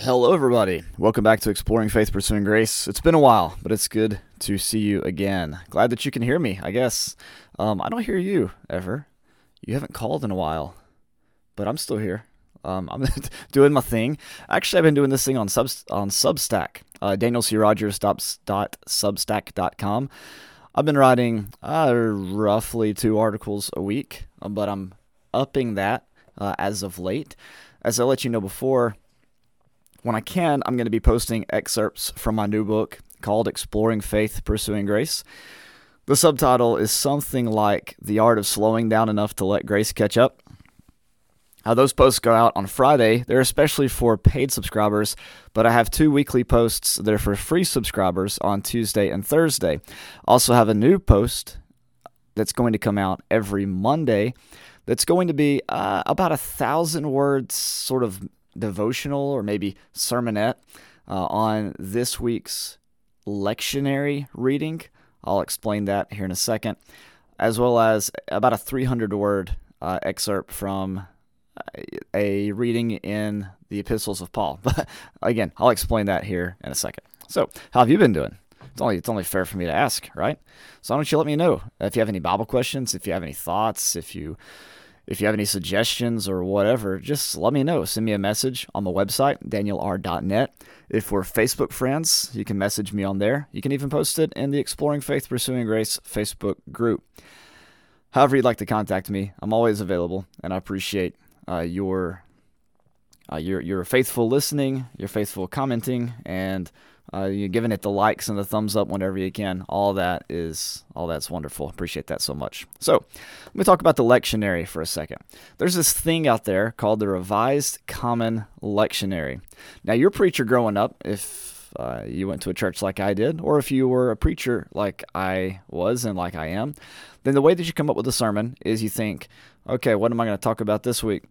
Hello, everybody. Welcome back to Exploring Faith, Pursuing Grace. It's been a while, but it's good to see you again. Glad that you can hear me, I guess. Um, I don't hear you ever. You haven't called in a while, but I'm still here. Um, I'm doing my thing. Actually, I've been doing this thing on, Sub- on Substack, uh, danielcrogers.substack.com. I've been writing uh, roughly two articles a week, but I'm upping that uh, as of late. As I let you know before, when I can, I'm going to be posting excerpts from my new book called Exploring Faith, Pursuing Grace. The subtitle is something like The Art of Slowing Down Enough to Let Grace Catch Up. Uh, those posts go out on Friday. They're especially for paid subscribers, but I have two weekly posts that are for free subscribers on Tuesday and Thursday. Also, have a new post that's going to come out every Monday that's going to be uh, about a thousand words, sort of devotional or maybe sermonette uh, on this week's lectionary reading. I'll explain that here in a second, as well as about a 300 word uh, excerpt from uh, a reading in the epistles of Paul. But again, I'll explain that here in a second. So, how have you been doing? It's only it's only fair for me to ask, right? So why don't you let me know if you have any Bible questions, if you have any thoughts, if you if you have any suggestions or whatever, just let me know. Send me a message on the website, danielr.net. If we're Facebook friends, you can message me on there. You can even post it in the Exploring Faith Pursuing Grace Facebook group. However, you'd like to contact me, I'm always available, and I appreciate uh, your, uh, your your faithful listening, your faithful commenting, and uh, you're giving it the likes and the thumbs up whenever you can. All that is all that's wonderful. Appreciate that so much. So let me talk about the lectionary for a second. There's this thing out there called the Revised Common Lectionary. Now, your preacher growing up, if uh, you went to a church like I did, or if you were a preacher like I was and like I am, then the way that you come up with a sermon is you think, okay, what am I going to talk about this week?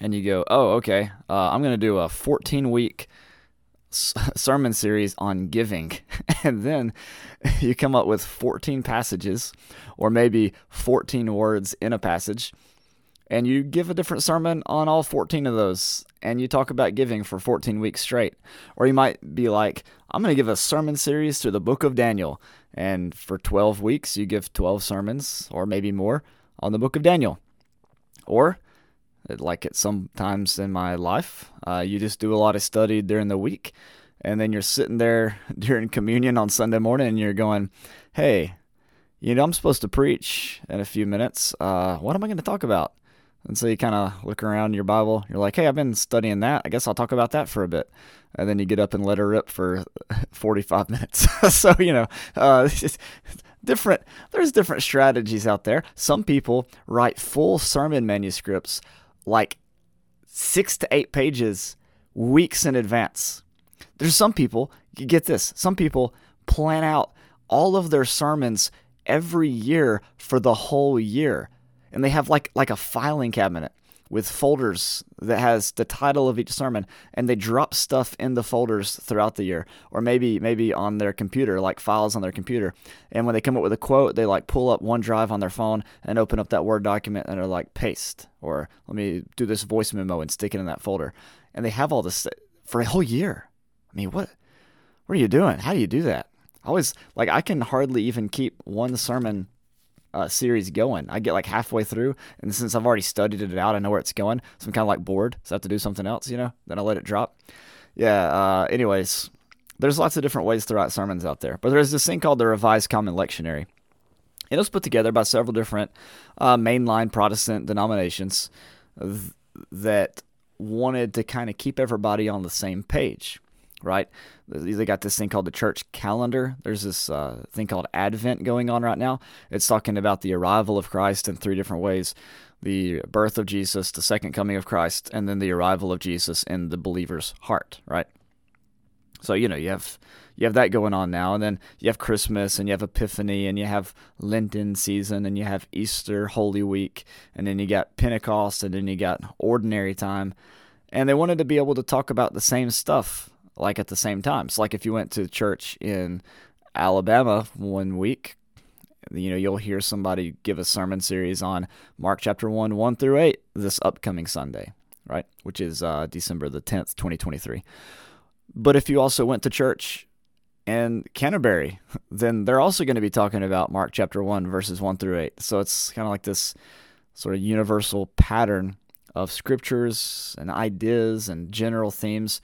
And you go, oh, okay, uh, I'm going to do a 14 week sermon series on giving, and then you come up with 14 passages, or maybe 14 words in a passage, and you give a different sermon on all 14 of those, and you talk about giving for 14 weeks straight. Or you might be like, I'm going to give a sermon series through the book of Daniel, and for 12 weeks, you give 12 sermons, or maybe more, on the book of Daniel. Or like it sometimes in my life. Uh, you just do a lot of study during the week, and then you're sitting there during communion on Sunday morning, and you're going, "Hey, you know, I'm supposed to preach in a few minutes. Uh, what am I going to talk about?" And so you kind of look around your Bible. You're like, "Hey, I've been studying that. I guess I'll talk about that for a bit." And then you get up and let her rip for 45 minutes. so you know, uh, different. There's different strategies out there. Some people write full sermon manuscripts like six to eight pages weeks in advance. There's some people, get this, some people plan out all of their sermons every year for the whole year. And they have like like a filing cabinet with folders that has the title of each sermon and they drop stuff in the folders throughout the year or maybe maybe on their computer like files on their computer. And when they come up with a quote they like pull up OneDrive on their phone and open up that word document and they're like paste or let me do this voice memo and stick it in that folder. And they have all this for a whole year. I mean what what are you doing? How do you do that? I always like I can hardly even keep one sermon uh, series going. I get like halfway through, and since I've already studied it out, I know where it's going. So I'm kind of like bored, so I have to do something else, you know. Then I let it drop. Yeah. Uh, anyways, there's lots of different ways to write sermons out there, but there's this thing called the Revised Common Lectionary. It was put together by several different uh, mainline Protestant denominations th- that wanted to kind of keep everybody on the same page right? They got this thing called the church calendar. There's this uh, thing called Advent going on right now. It's talking about the arrival of Christ in three different ways the birth of Jesus, the second coming of Christ, and then the arrival of Jesus in the believer's heart, right? So, you know, you have you have that going on now, and then you have Christmas, and you have Epiphany, and you have Lenten season, and you have Easter, Holy Week, and then you got Pentecost, and then you got ordinary time. And they wanted to be able to talk about the same stuff like at the same time. So like if you went to church in Alabama one week, you know, you'll hear somebody give a sermon series on Mark chapter 1, 1 through 8 this upcoming Sunday. right? Which is uh, December the 10th, 2023. But if you also went to church in Canterbury, then they're also going to be talking about Mark chapter 1, verses 1 through 8. So it's kind of like this sort of universal pattern of scriptures and ideas and general themes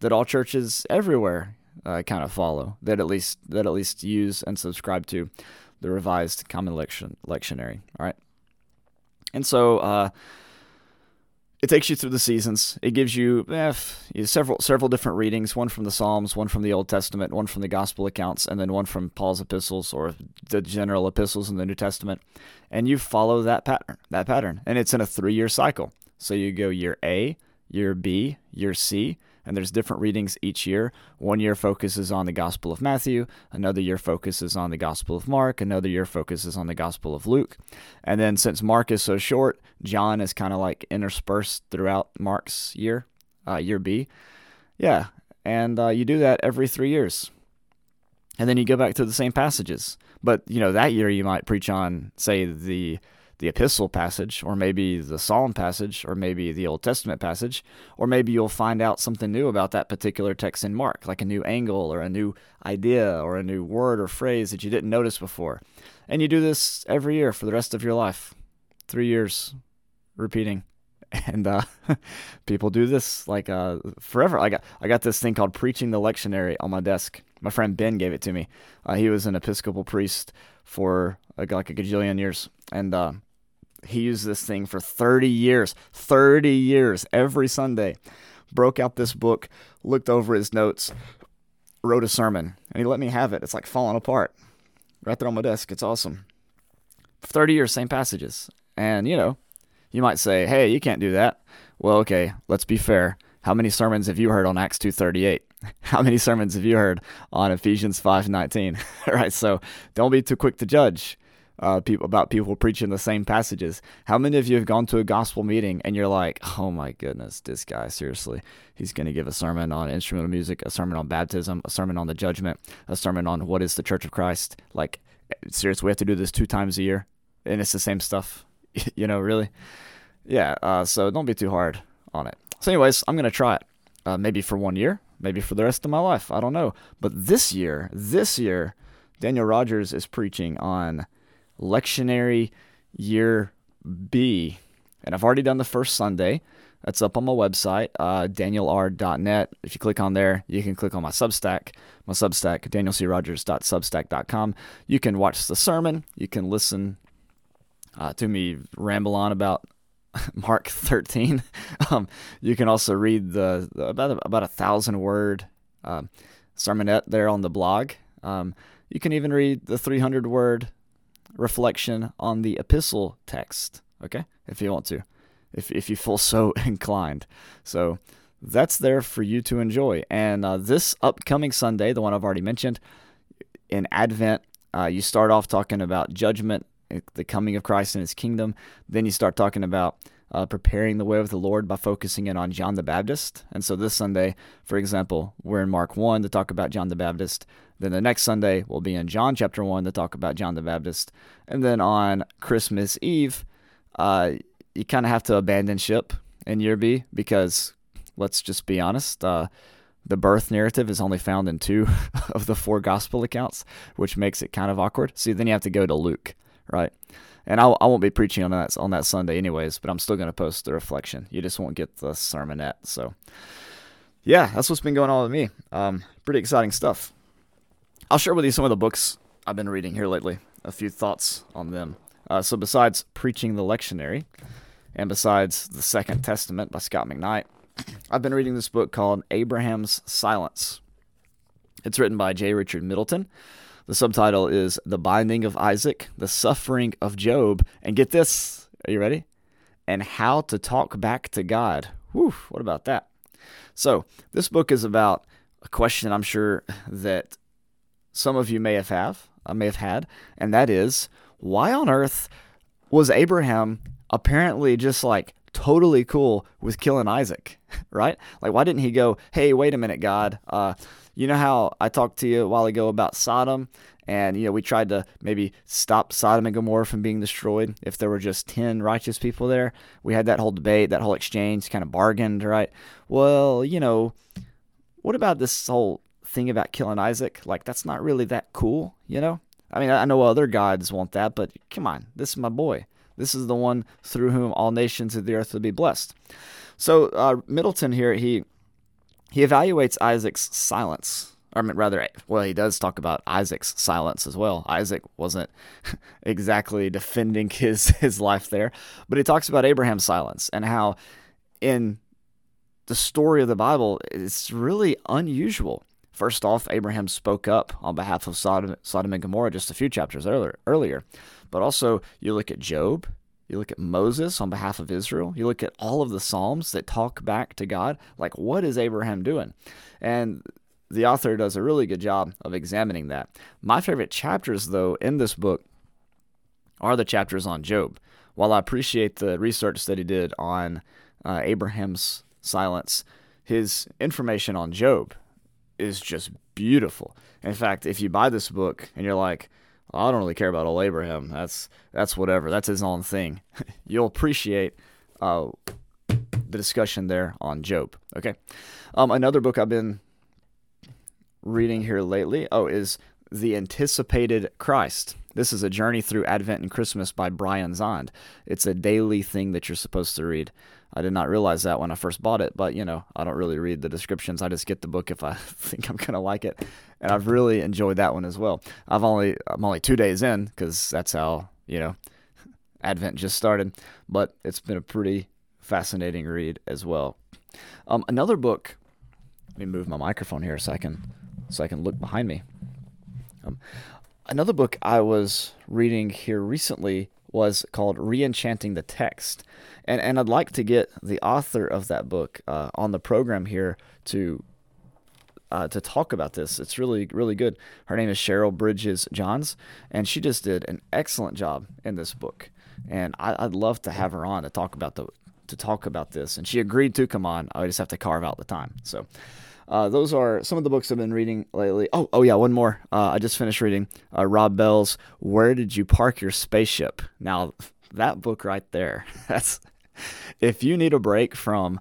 that all churches everywhere uh, kind of follow that at least that at least use and subscribe to the revised common lection lectionary all right and so uh, it takes you through the seasons. It gives you eh, several several different readings, one from the Psalms, one from the Old Testament, one from the Gospel accounts, and then one from Paul's epistles or the general epistles in the New Testament. And you follow that pattern, that pattern, and it's in a three-year cycle. So you go year A, year B, year C, and there's different readings each year. One year focuses on the Gospel of Matthew, another year focuses on the Gospel of Mark, another year focuses on the Gospel of Luke. And then since Mark is so short, John is kind of like interspersed throughout Mark's year, uh, year B. Yeah, and uh, you do that every three years. And then you go back to the same passages. But, you know, that year you might preach on, say, the the epistle passage, or maybe the psalm passage, or maybe the Old Testament passage, or maybe you'll find out something new about that particular text in Mark, like a new angle, or a new idea, or a new word or phrase that you didn't notice before. And you do this every year for the rest of your life. Three years repeating. And uh, people do this like uh, forever. I got I got this thing called preaching the lectionary on my desk. My friend Ben gave it to me. Uh, he was an Episcopal priest for like, like a gajillion years, and uh, he used this thing for 30 years. 30 years every Sunday. Broke out this book, looked over his notes, wrote a sermon, and he let me have it. It's like falling apart right there on my desk. It's awesome. 30 years, same passages. And, you know, you might say, hey, you can't do that. Well, okay, let's be fair. How many sermons have you heard on Acts 2.38? How many sermons have you heard on Ephesians 5.19? All right, so don't be too quick to judge uh, people about people preaching the same passages. How many of you have gone to a gospel meeting and you're like, oh my goodness, this guy seriously, he's going to give a sermon on instrumental music, a sermon on baptism, a sermon on the judgment, a sermon on what is the Church of Christ. Like, seriously, we have to do this two times a year, and it's the same stuff. you know, really, yeah. Uh, so don't be too hard on it. So, anyways, I'm going to try it. Uh, maybe for one year, maybe for the rest of my life. I don't know. But this year, this year, Daniel Rogers is preaching on lectionary year B. And I've already done the first Sunday. That's up on my website, uh, danielr.net. If you click on there, you can click on my Substack, my Substack, danielcrogers.substack.com. You can watch the sermon. You can listen uh, to me ramble on about Mark 13. um, you can also read the, the about a, about a thousand word um, sermonette there on the blog. Um, you can even read the 300 word reflection on the epistle text, okay? If you want to, if, if you feel so inclined. So that's there for you to enjoy. And uh, this upcoming Sunday, the one I've already mentioned, in Advent, uh, you start off talking about judgment, eh, the coming of Christ and his kingdom. Then you start talking about uh, preparing the way of the Lord by focusing in on John the Baptist. And so this Sunday, for example, we're in Mark 1 to talk about John the Baptist. Then the next Sunday, we'll be in John chapter 1 to talk about John the Baptist. And then on Christmas Eve, uh, you kind of have to abandon ship in year B because let's just be honest, uh, the birth narrative is only found in two of the four gospel accounts, which makes it kind of awkward. See, then you have to go to Luke, right? And I, I won't be preaching on that on that Sunday anyways, but I'm still going to post the reflection. You just won't get the sermonette. So, yeah, that's what's been going on with me. Um, pretty exciting stuff. I'll share with you some of the books I've been reading here lately. A few thoughts on them. Uh, so, besides preaching the lectionary, and besides the Second Testament by Scot McKnight, I've been reading this book called Abraham's Silence. It's written by J. Richard Middleton. The subtitle is The Binding of Isaac, The Suffering of Job, and get this, are you ready? And How to Talk Back to God. Whew, what about that? So, this book is about a question I'm sure that some of you may have have, I uh, may have had, and that is why on earth was Abraham apparently just like totally cool with killing Isaac, right? Like, why didn't he go, hey, wait a minute, God, uh, you know how I talked to you a while ago about Sodom And, you know, we tried to maybe stop Sodom and Gomorrah from being destroyed if there were just 10 righteous people there. We had that whole debate, that whole exchange, kind of bargained, right? Well, you know, what about this whole thing about killing Isaac? Like, that's not really that cool, you know? I mean, I know other gods want that, but come on, this is my boy. This is the one through whom all nations of the earth will be blessed. So uh, Middleton here, he he evaluates Isaac's silence. Or rather, well, he does talk about Isaac's silence as well. Isaac wasn't exactly defending his his life there, but he talks about Abraham's silence and how in the story of the Bible, it's really unusual. First off, Abraham spoke up on behalf of Sodom, Sodom and Gomorrah just a few chapters earlier, earlier. But also, you look at Job, you look at Moses on behalf of Israel, you look at all of the Psalms that talk back to God. Like, what is Abraham doing? And the author does a really good job of examining that. My favorite chapters, though, in this book are the chapters on Job. While I appreciate the research that he did on uh, Abraham's silence, his information on Job is just beautiful. In fact, if you buy this book and you're like, I don't really care about old Abraham. That's that's whatever. That's his own thing. You'll appreciate uh, the discussion there on Job. Okay. Um, another book I've been reading here lately. Oh, is the anticipated Christ. This is a journey through Advent and Christmas by Brian Zahnd. It's a daily thing that you're supposed to read. I did not realize that when I first bought it, but you know, I don't really read the descriptions. I just get the book if I think I'm gonna like it, and I've really enjoyed that one as well. I've only I'm only two days in because that's how you know Advent just started, but it's been a pretty fascinating read as well. Um, another book. Let me move my microphone here a second so I can look behind me. Um, another book I was reading here recently was called Reenchanting the Text. And, and I'd like to get the author of that book uh, on the program here to uh, to talk about this. It's really, really good. Her name is Cheryl Bridges Johns, and she just did an excellent job in this book. And I, would love to have her on to talk about the to talk about this. And she agreed to come on. I just have to carve out the time. So uh, those are some of the books I've been reading lately. Oh, oh yeah, one more. Uh, I just finished reading uh, Rob Bell's "Where Did You Park Your Spaceship?" Now, that book right there. That's if you need a break from,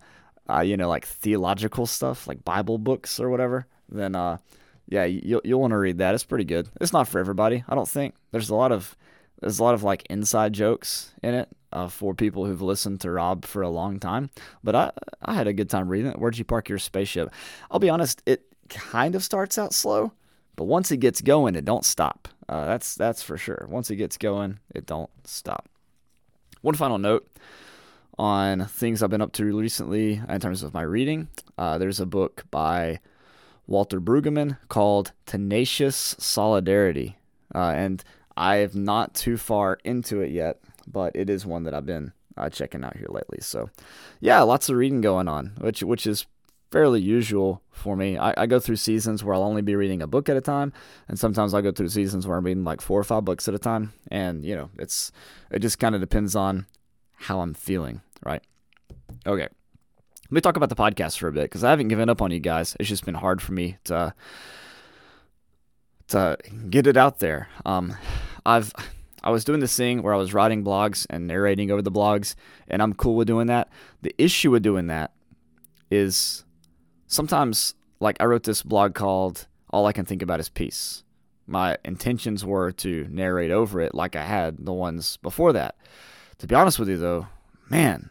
uh, you know, like theological stuff, like Bible books or whatever. Then, uh, yeah, you'll you'll want to read that. It's pretty good. It's not for everybody, I don't think. There's a lot of there's a lot of like inside jokes in it uh, for people who've listened to Rob for a long time. But I I had a good time reading it. Where'd you park your spaceship? I'll be honest, it kind of starts out slow, but once it gets going, it don't stop. Uh, that's that's for sure. Once it gets going, it don't stop. One final note on things I've been up to recently in terms of my reading. Uh, there's a book by Walter Brueggemann called Tenacious Solidarity, uh, and I have not too far into it yet, but it is one that I've been uh, checking out here lately. So, yeah, lots of reading going on, which which is fairly usual for me. I, I, go through seasons where I'll only be reading a book at a time, and sometimes I go through seasons where I'm reading like four or five books at a time. And you know, it's it just kind of depends on how I'm feeling, right? Okay. Let me talk about the podcast for a bit because I haven't given up on you guys. It's just been hard for me to to get it out there. Um, I've I was doing this thing where I was writing blogs and narrating over the blogs, and I'm cool with doing that. The issue with doing that is sometimes, like I wrote this blog called "All I Can Think About Is Peace." My intentions were to narrate over it like I had the ones before that. To be honest with you, though, man,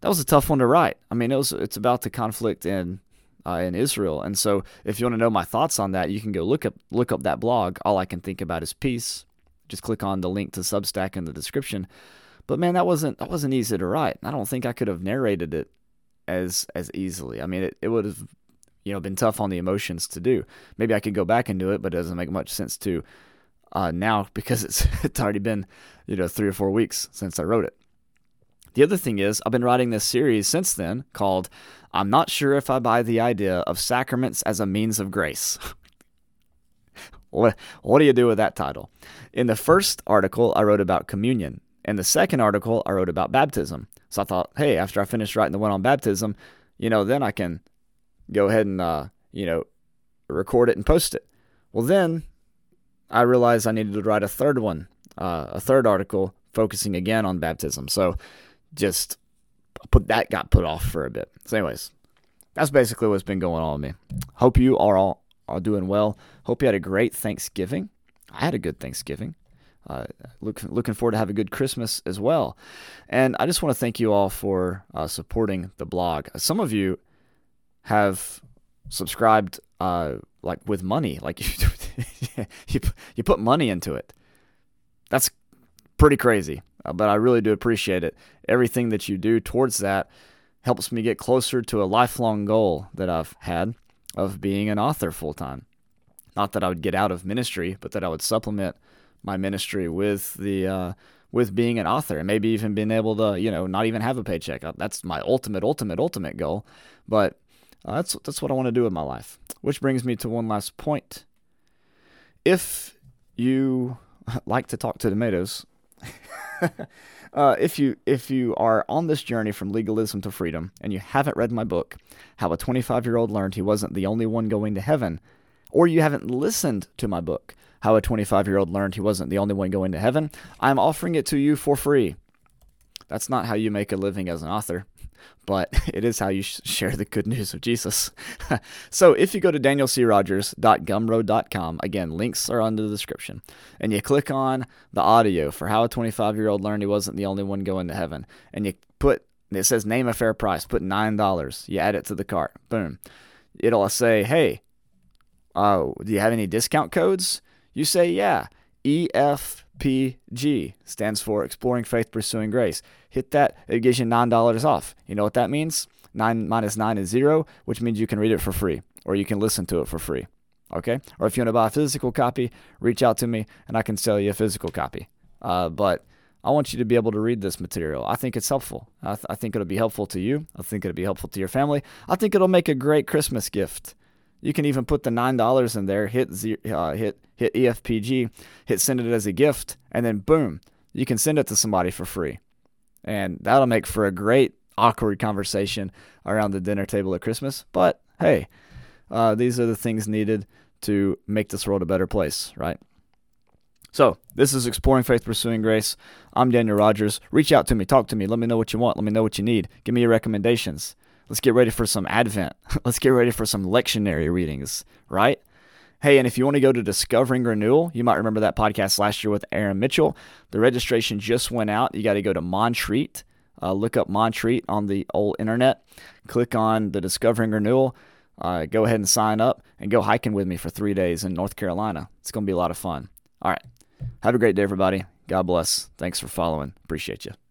that was a tough one to write. I mean, it was it's about the conflict in uh, in Israel, and so if you want to know my thoughts on that, you can go look up look up that blog. All I can think about is peace. Just click on the link to Substack in the description. But man, that wasn't that wasn't easy to write. I don't think I could have narrated it as as easily. I mean, it, it would have you know been tough on the emotions to do. Maybe I could go back and do it, but it doesn't make much sense to uh, now because it's it's already been you know three or four weeks since I wrote it. The other thing is, I've been writing this series since then called I'm Not Sure If I Buy the Idea of Sacraments as a Means of Grace. what, what do you do with that title? In the first article, I wrote about communion. In the second article, I wrote about baptism. So I thought, hey, after I finish writing the one on baptism, you know, then I can go ahead and, uh, you know, record it and post it. Well, then I realized I needed to write a third one, uh, a third article focusing again on baptism. So just put that got put off for a bit. So, anyways, that's basically what's been going on with me. Hope you are all are doing well. Hope you had a great Thanksgiving. I had a good Thanksgiving. Uh, look, looking forward to have a good Christmas as well. And I just want to thank you all for uh, supporting the blog. Some of you have subscribed uh, like with money, like you, you you put money into it. That's pretty crazy, uh, but I really do appreciate it. Everything that you do towards that helps me get closer to a lifelong goal that I've had of being an author full time. Not that I would get out of ministry, but that I would supplement my ministry with the uh, with being an author and maybe even being able to you know not even have a paycheck. Uh, that's my ultimate, ultimate, ultimate goal. But uh, that's that's what I want to do with my life. Which brings me to one last point. If you like to talk to tomatoes, uh, if you if you are on this journey from legalism to freedom and you haven't read my book, How a 25 year old learned he wasn't the only one going to heaven, or you haven't listened to my book, How a 25 year old learned he wasn't the only one going to heaven, I'm offering it to you for free. That's not how you make a living as an author but it is how you share the good news of Jesus. so if you go to danielcrogers.gumroad.com, again, links are under the description, and you click on the audio for how a 25 year old learned he wasn't the only one going to heaven, and you put, it says name a fair price, put $9, you add it to the cart, boom. It'll say, hey, uh, do you have any discount codes? You say, yeah, EFPG stands for Exploring Faith Pursuing Grace hit that. It gives you $9 off. You know what that means? 9 minus 9 is 0, which means you can read it for free or you can listen to it for free. Okay? Or if you want to buy a physical copy, reach out to me and I can sell you a physical copy. Uh, but I want you to be able to read this material. I think it's helpful. I, th- I, think it'll be helpful to you. I think it'll be helpful to your family. I think it'll make a great Christmas gift. You can even put the nine dollars in there, hit uh, hit hit EFPG, hit send it as a gift, and then boom, you can send it to somebody for free. And that'll make for a great awkward conversation around the dinner table at Christmas. But hey, uh, these are the things needed to make this world a better place, right? So, this is Exploring Faith Pursuing Grace. I'm Daniel Rogers. Reach out to me, talk to me, let me know what you want, let me know what you need. Give me your recommendations. Let's get ready for some Advent. Let's get ready for some lectionary readings, right? Hey, and if you want to go to Discovering Renewal, you might remember that podcast last year with Aaron Mitchell. The registration just went out. You got to go to Montreat. Uh, look up Montreat on the old internet. Click on the Discovering Renewal. Uh, go ahead and sign up and go hiking with me for three days in North Carolina. It's going to be a lot of fun. All right. Have a great day, everybody. God bless. Thanks for following. Appreciate you.